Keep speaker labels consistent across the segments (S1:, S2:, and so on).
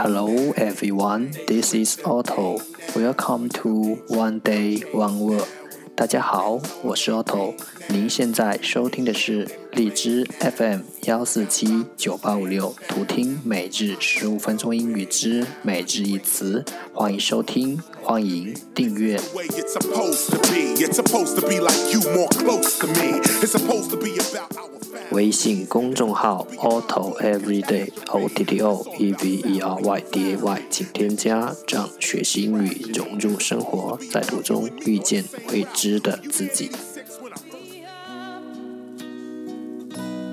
S1: Hello everyone, this is Otto. Welcome to One Day One Word. 大家好，我是 Otto。您现在收听的是荔枝 FM。幺四七九八五六，图听每日十五分钟英语之每日一词，欢迎收听，欢迎订阅。微信公众号 a u t o Everyday，O T T O E V E R Y D A Y，请添加，让学习英语融入生活，在途中遇见未知的自己。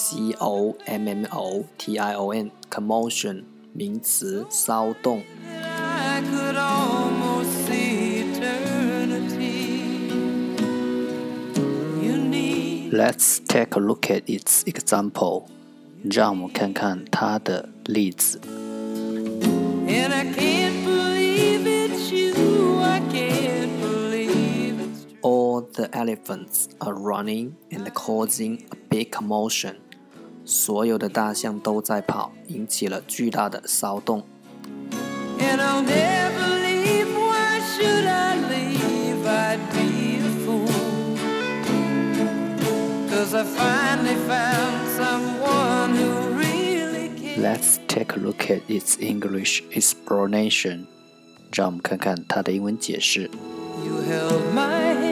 S1: C O M M O T I O N，commotion，名词，骚动。Let's take a look at its example。让我们看看它的例子。And I can't believe it's you, I can't the elephants are running and causing a big commotion. 所有的大象都在跑引起了巨大的骚动 and Let's take a look at its English explanation. 让我们看看它的英文解释。You held my hand.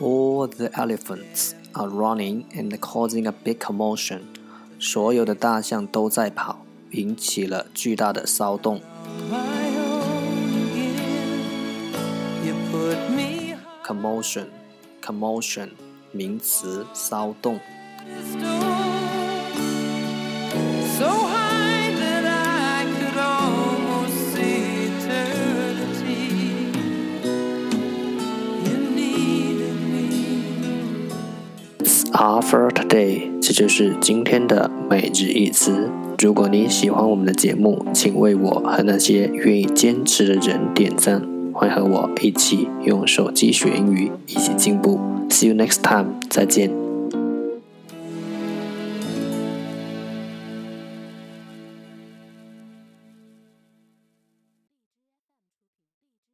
S1: All the elephants are running and causing a big commotion. 所有的大象都在跑，引起了巨大的骚动。Commotion, commotion，名词，骚动。So Offer today，这就是今天的每日一词。如果你喜欢我们的节目，请为我和那些愿意坚持的人点赞，欢迎和我一起用手机学英语，一起进步。See you next time，再见。